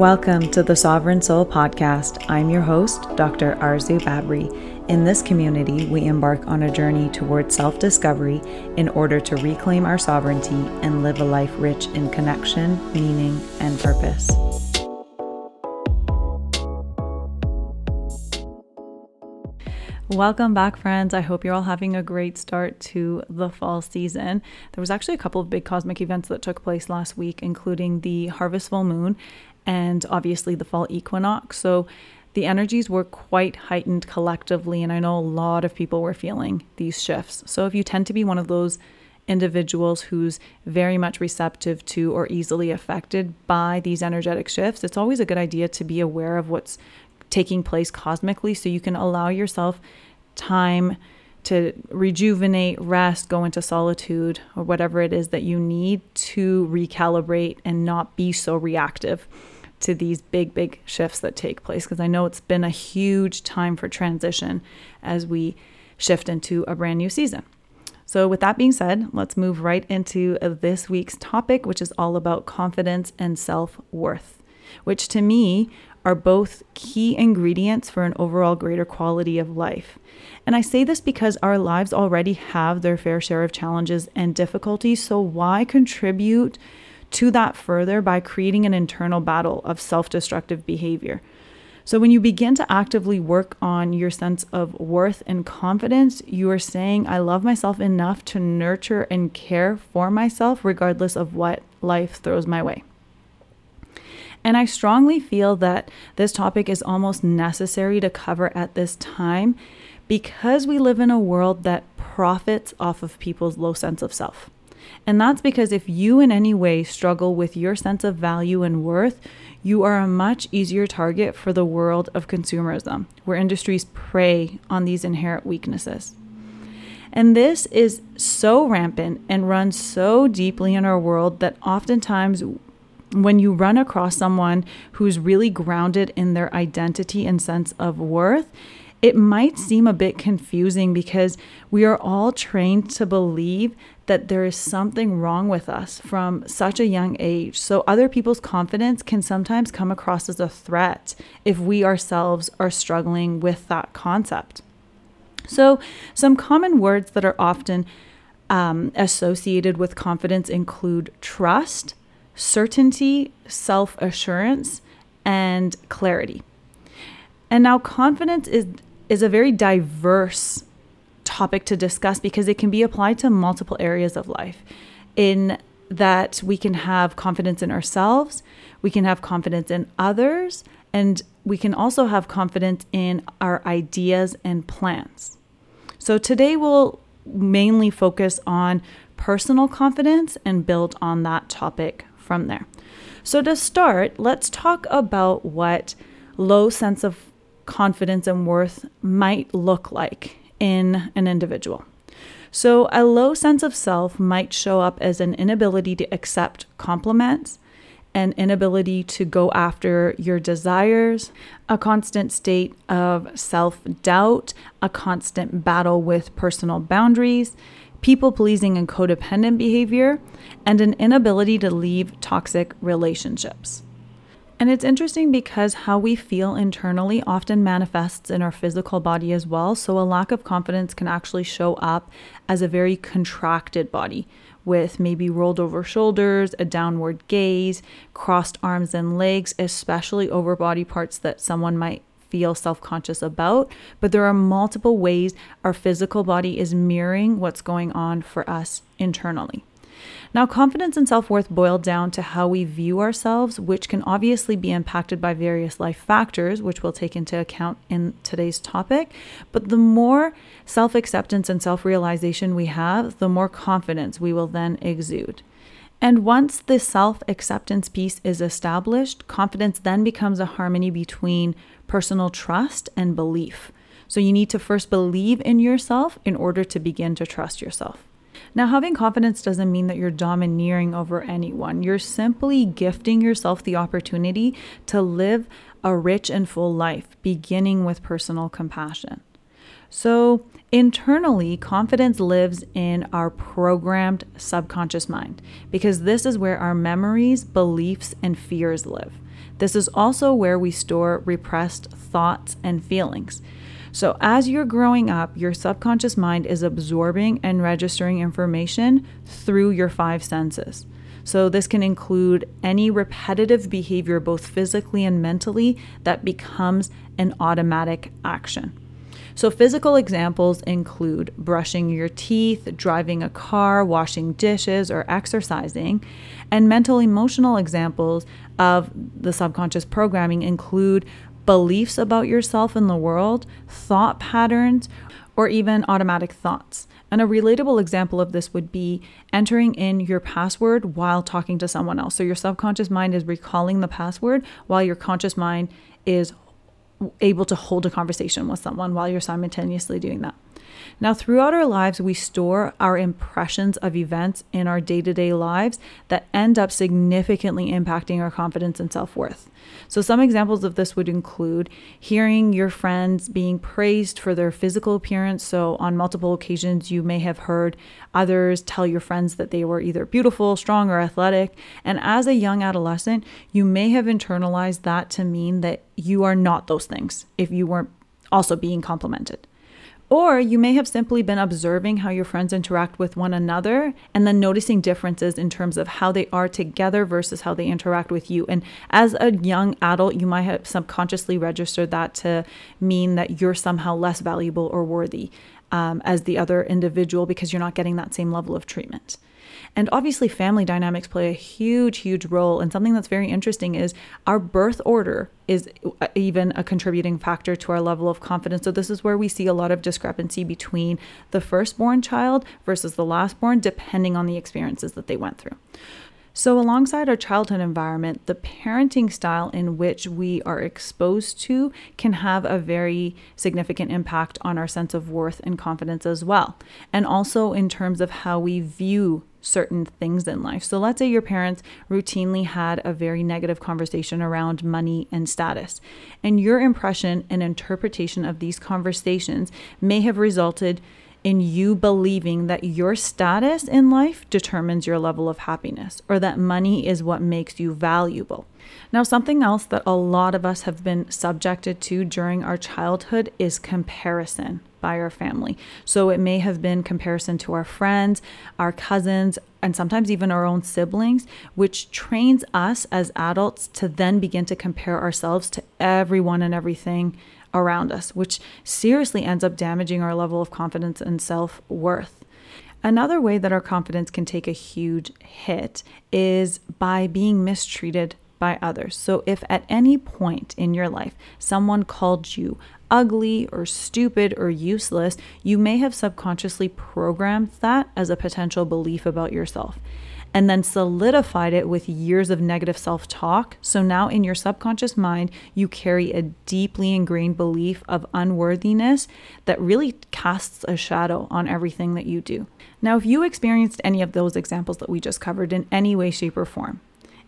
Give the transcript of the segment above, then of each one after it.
Welcome to the Sovereign Soul Podcast. I'm your host, Dr. Arzu Babri. In this community, we embark on a journey towards self discovery in order to reclaim our sovereignty and live a life rich in connection, meaning, and purpose. Welcome back, friends. I hope you're all having a great start to the fall season. There was actually a couple of big cosmic events that took place last week, including the harvest full moon and obviously the fall equinox. So the energies were quite heightened collectively, and I know a lot of people were feeling these shifts. So if you tend to be one of those individuals who's very much receptive to or easily affected by these energetic shifts, it's always a good idea to be aware of what's taking place cosmically so you can allow yourself time to rejuvenate, rest, go into solitude, or whatever it is that you need to recalibrate and not be so reactive to these big, big shifts that take place. Because I know it's been a huge time for transition as we shift into a brand new season. So, with that being said, let's move right into this week's topic, which is all about confidence and self worth, which to me are both key ingredients for an overall greater quality of life. And I say this because our lives already have their fair share of challenges and difficulties, so why contribute to that further by creating an internal battle of self destructive behavior? So, when you begin to actively work on your sense of worth and confidence, you are saying, I love myself enough to nurture and care for myself, regardless of what life throws my way. And I strongly feel that this topic is almost necessary to cover at this time because we live in a world that profits off of people's low sense of self. And that's because if you in any way struggle with your sense of value and worth, you are a much easier target for the world of consumerism, where industries prey on these inherent weaknesses. And this is so rampant and runs so deeply in our world that oftentimes when you run across someone who's really grounded in their identity and sense of worth, it might seem a bit confusing because we are all trained to believe that there is something wrong with us from such a young age. So, other people's confidence can sometimes come across as a threat if we ourselves are struggling with that concept. So, some common words that are often um, associated with confidence include trust, certainty, self assurance, and clarity. And now, confidence is, is a very diverse topic to discuss because it can be applied to multiple areas of life. In that we can have confidence in ourselves, we can have confidence in others, and we can also have confidence in our ideas and plans. So today we'll mainly focus on personal confidence and build on that topic from there. So, to start, let's talk about what low sense of confidence and worth might look like in an individual. So, a low sense of self might show up as an inability to accept compliments, an inability to go after your desires, a constant state of self doubt, a constant battle with personal boundaries, people pleasing and codependent behavior, and an inability to leave toxic relationships. And it's interesting because how we feel internally often manifests in our physical body as well. So, a lack of confidence can actually show up as a very contracted body with maybe rolled over shoulders, a downward gaze, crossed arms and legs, especially over body parts that someone might feel self conscious about, but there are multiple ways our physical body is mirroring what's going on for us internally. Now, confidence and self worth boil down to how we view ourselves, which can obviously be impacted by various life factors, which we'll take into account in today's topic. But the more self acceptance and self realization we have, the more confidence we will then exude. And once the self acceptance piece is established, confidence then becomes a harmony between personal trust and belief. So you need to first believe in yourself in order to begin to trust yourself. Now, having confidence doesn't mean that you're domineering over anyone. You're simply gifting yourself the opportunity to live a rich and full life, beginning with personal compassion. So, internally, confidence lives in our programmed subconscious mind because this is where our memories, beliefs, and fears live. This is also where we store repressed thoughts and feelings. So, as you're growing up, your subconscious mind is absorbing and registering information through your five senses. So, this can include any repetitive behavior, both physically and mentally, that becomes an automatic action. So, physical examples include brushing your teeth, driving a car, washing dishes, or exercising. And mental emotional examples of the subconscious programming include beliefs about yourself and the world, thought patterns, or even automatic thoughts. And a relatable example of this would be entering in your password while talking to someone else. So your subconscious mind is recalling the password while your conscious mind is able to hold a conversation with someone while you're simultaneously doing that. Now, throughout our lives, we store our impressions of events in our day to day lives that end up significantly impacting our confidence and self worth. So, some examples of this would include hearing your friends being praised for their physical appearance. So, on multiple occasions, you may have heard others tell your friends that they were either beautiful, strong, or athletic. And as a young adolescent, you may have internalized that to mean that you are not those things if you weren't also being complimented. Or you may have simply been observing how your friends interact with one another and then noticing differences in terms of how they are together versus how they interact with you. And as a young adult, you might have subconsciously registered that to mean that you're somehow less valuable or worthy um, as the other individual because you're not getting that same level of treatment. And obviously, family dynamics play a huge, huge role. And something that's very interesting is our birth order is uh, even a contributing factor to our level of confidence. So, this is where we see a lot of discrepancy between the firstborn child versus the lastborn, depending on the experiences that they went through. So, alongside our childhood environment, the parenting style in which we are exposed to can have a very significant impact on our sense of worth and confidence as well. And also in terms of how we view certain things in life. So, let's say your parents routinely had a very negative conversation around money and status, and your impression and interpretation of these conversations may have resulted in you believing that your status in life determines your level of happiness or that money is what makes you valuable. Now, something else that a lot of us have been subjected to during our childhood is comparison by our family. So it may have been comparison to our friends, our cousins, and sometimes even our own siblings, which trains us as adults to then begin to compare ourselves to everyone and everything around us, which seriously ends up damaging our level of confidence and self worth. Another way that our confidence can take a huge hit is by being mistreated by others. So, if at any point in your life someone called you ugly or stupid or useless, you may have subconsciously programmed that as a potential belief about yourself and then solidified it with years of negative self talk. So now in your subconscious mind, you carry a deeply ingrained belief of unworthiness that really casts a shadow on everything that you do. Now, if you experienced any of those examples that we just covered in any way, shape, or form,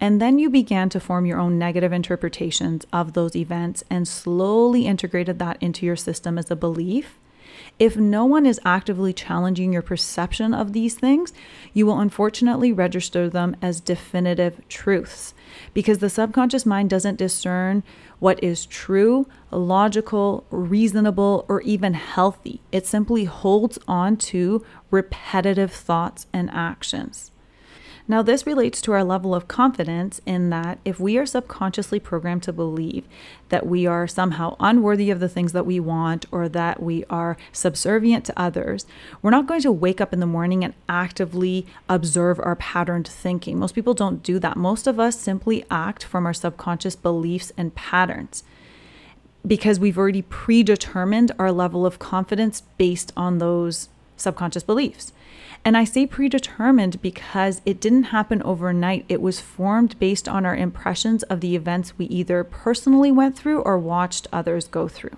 and then you began to form your own negative interpretations of those events and slowly integrated that into your system as a belief, if no one is actively challenging your perception of these things, you will unfortunately register them as definitive truths because the subconscious mind doesn't discern what is true, logical, reasonable, or even healthy. It simply holds on to repetitive thoughts and actions. Now, this relates to our level of confidence in that if we are subconsciously programmed to believe that we are somehow unworthy of the things that we want or that we are subservient to others, we're not going to wake up in the morning and actively observe our patterned thinking. Most people don't do that. Most of us simply act from our subconscious beliefs and patterns because we've already predetermined our level of confidence based on those subconscious beliefs. And I say predetermined because it didn't happen overnight. It was formed based on our impressions of the events we either personally went through or watched others go through.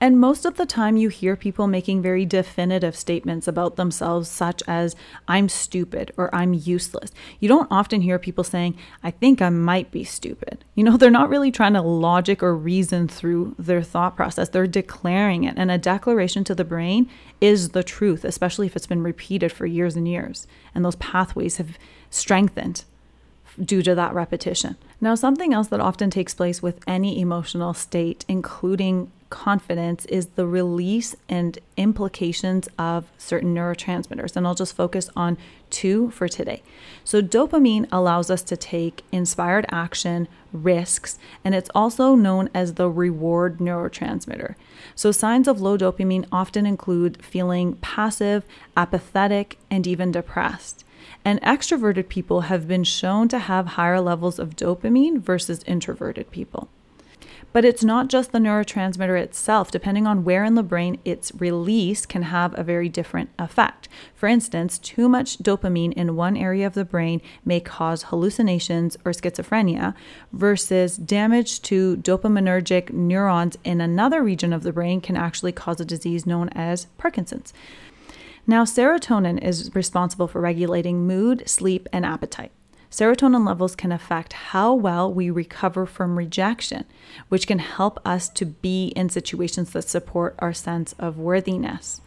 And most of the time, you hear people making very definitive statements about themselves, such as, I'm stupid or I'm useless. You don't often hear people saying, I think I might be stupid. You know, they're not really trying to logic or reason through their thought process, they're declaring it. And a declaration to the brain is the truth, especially if it's been repeated for years and years. And those pathways have strengthened due to that repetition. Now, something else that often takes place with any emotional state, including confidence, is the release and implications of certain neurotransmitters. And I'll just focus on two for today. So, dopamine allows us to take inspired action, risks, and it's also known as the reward neurotransmitter. So, signs of low dopamine often include feeling passive, apathetic, and even depressed. And extroverted people have been shown to have higher levels of dopamine versus introverted people. But it's not just the neurotransmitter itself. Depending on where in the brain it's released, can have a very different effect. For instance, too much dopamine in one area of the brain may cause hallucinations or schizophrenia, versus damage to dopaminergic neurons in another region of the brain can actually cause a disease known as Parkinson's. Now, serotonin is responsible for regulating mood, sleep, and appetite. Serotonin levels can affect how well we recover from rejection, which can help us to be in situations that support our sense of worthiness.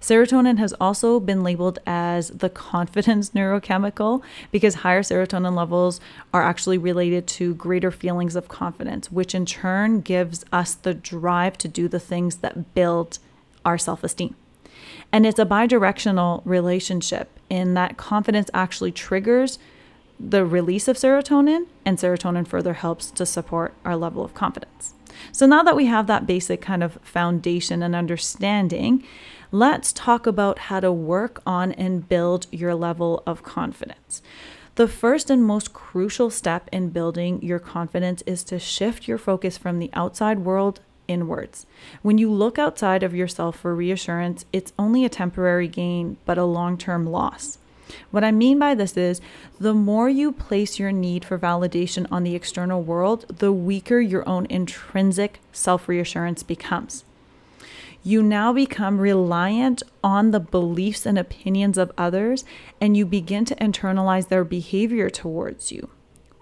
Serotonin has also been labeled as the confidence neurochemical because higher serotonin levels are actually related to greater feelings of confidence, which in turn gives us the drive to do the things that build our self esteem. And it's a bidirectional relationship in that confidence actually triggers the release of serotonin, and serotonin further helps to support our level of confidence. So, now that we have that basic kind of foundation and understanding, let's talk about how to work on and build your level of confidence. The first and most crucial step in building your confidence is to shift your focus from the outside world inwards. When you look outside of yourself for reassurance, it's only a temporary gain, but a long term loss. What I mean by this is the more you place your need for validation on the external world, the weaker your own intrinsic self reassurance becomes. You now become reliant on the beliefs and opinions of others, and you begin to internalize their behavior towards you.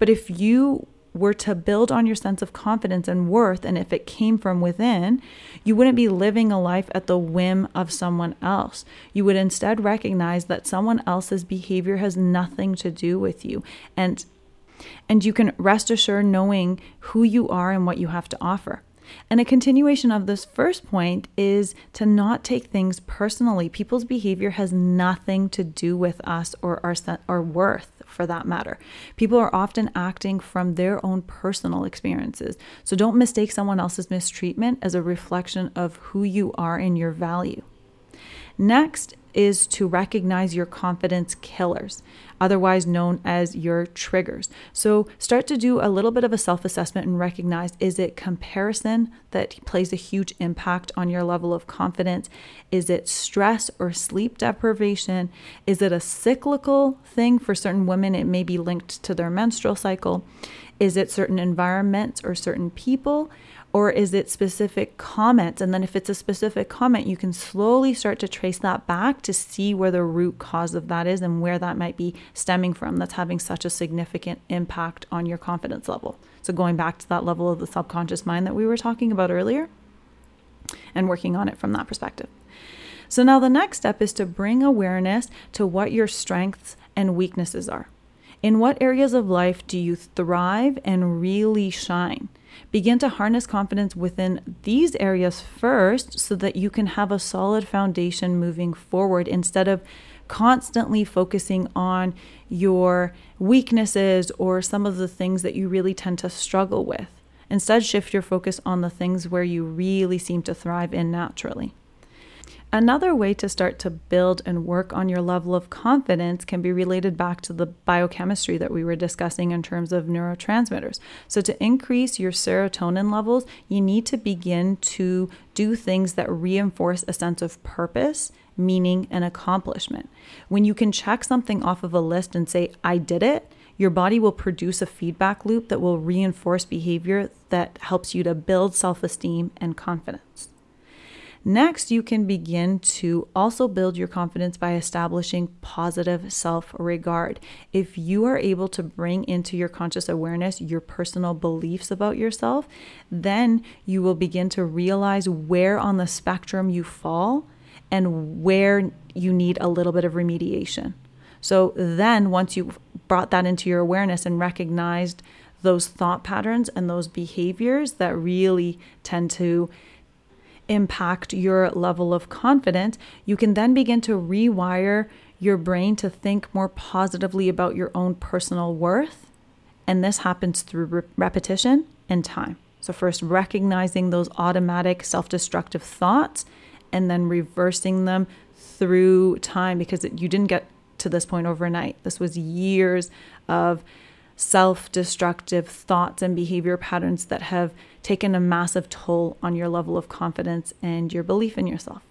But if you were to build on your sense of confidence and worth, and if it came from within, you wouldn't be living a life at the whim of someone else. You would instead recognize that someone else's behavior has nothing to do with you. And and you can rest assured knowing who you are and what you have to offer. And a continuation of this first point is to not take things personally. People's behavior has nothing to do with us or our, our worth for that matter. People are often acting from their own personal experiences. So don't mistake someone else's mistreatment as a reflection of who you are and your value. Next is to recognize your confidence killers, otherwise known as your triggers. So start to do a little bit of a self assessment and recognize is it comparison that plays a huge impact on your level of confidence? Is it stress or sleep deprivation? Is it a cyclical thing for certain women? It may be linked to their menstrual cycle. Is it certain environments or certain people? Or is it specific comments? And then if it's a specific comment, you can slowly start to trace that back to see where the root cause of that is and where that might be stemming from that's having such a significant impact on your confidence level. So going back to that level of the subconscious mind that we were talking about earlier and working on it from that perspective. So now the next step is to bring awareness to what your strengths and weaknesses are. In what areas of life do you thrive and really shine? Begin to harness confidence within these areas first so that you can have a solid foundation moving forward instead of constantly focusing on your weaknesses or some of the things that you really tend to struggle with. Instead, shift your focus on the things where you really seem to thrive in naturally. Another way to start to build and work on your level of confidence can be related back to the biochemistry that we were discussing in terms of neurotransmitters. So, to increase your serotonin levels, you need to begin to do things that reinforce a sense of purpose, meaning, and accomplishment. When you can check something off of a list and say, I did it, your body will produce a feedback loop that will reinforce behavior that helps you to build self esteem and confidence. Next, you can begin to also build your confidence by establishing positive self regard. If you are able to bring into your conscious awareness your personal beliefs about yourself, then you will begin to realize where on the spectrum you fall and where you need a little bit of remediation. So then, once you've brought that into your awareness and recognized those thought patterns and those behaviors that really tend to impact your level of confidence, you can then begin to rewire your brain to think more positively about your own personal worth. And this happens through re- repetition and time. So, first recognizing those automatic self destructive thoughts and then reversing them through time because you didn't get to this point overnight. This was years of self destructive thoughts and behavior patterns that have taken a massive toll on your level of confidence and your belief in yourself.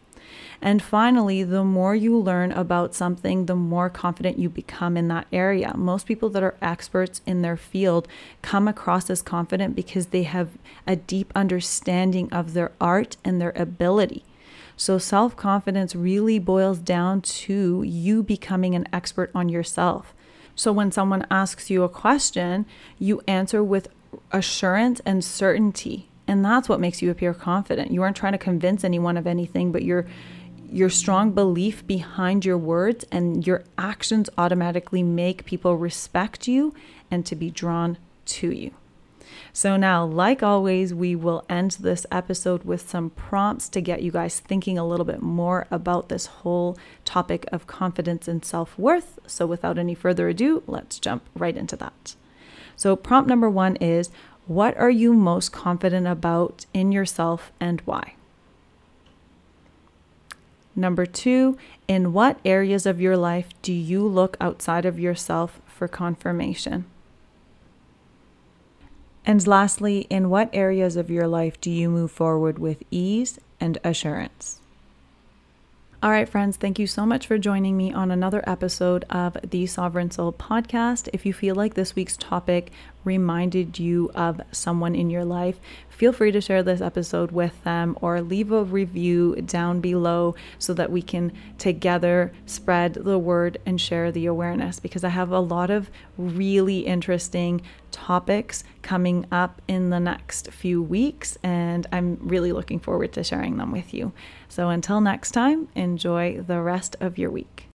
And finally, the more you learn about something, the more confident you become in that area. Most people that are experts in their field come across as confident because they have a deep understanding of their art and their ability. So, self confidence really boils down to you becoming an expert on yourself. So, when someone asks you a question, you answer with assurance and certainty. And that's what makes you appear confident. You aren't trying to convince anyone of anything, but you're your strong belief behind your words and your actions automatically make people respect you and to be drawn to you. So, now, like always, we will end this episode with some prompts to get you guys thinking a little bit more about this whole topic of confidence and self worth. So, without any further ado, let's jump right into that. So, prompt number one is What are you most confident about in yourself and why? Number two, in what areas of your life do you look outside of yourself for confirmation? And lastly, in what areas of your life do you move forward with ease and assurance? All right, friends, thank you so much for joining me on another episode of the Sovereign Soul podcast. If you feel like this week's topic reminded you of someone in your life, feel free to share this episode with them or leave a review down below so that we can together spread the word and share the awareness because I have a lot of really interesting topics coming up in the next few weeks and I'm really looking forward to sharing them with you. So until next time, enjoy the rest of your week.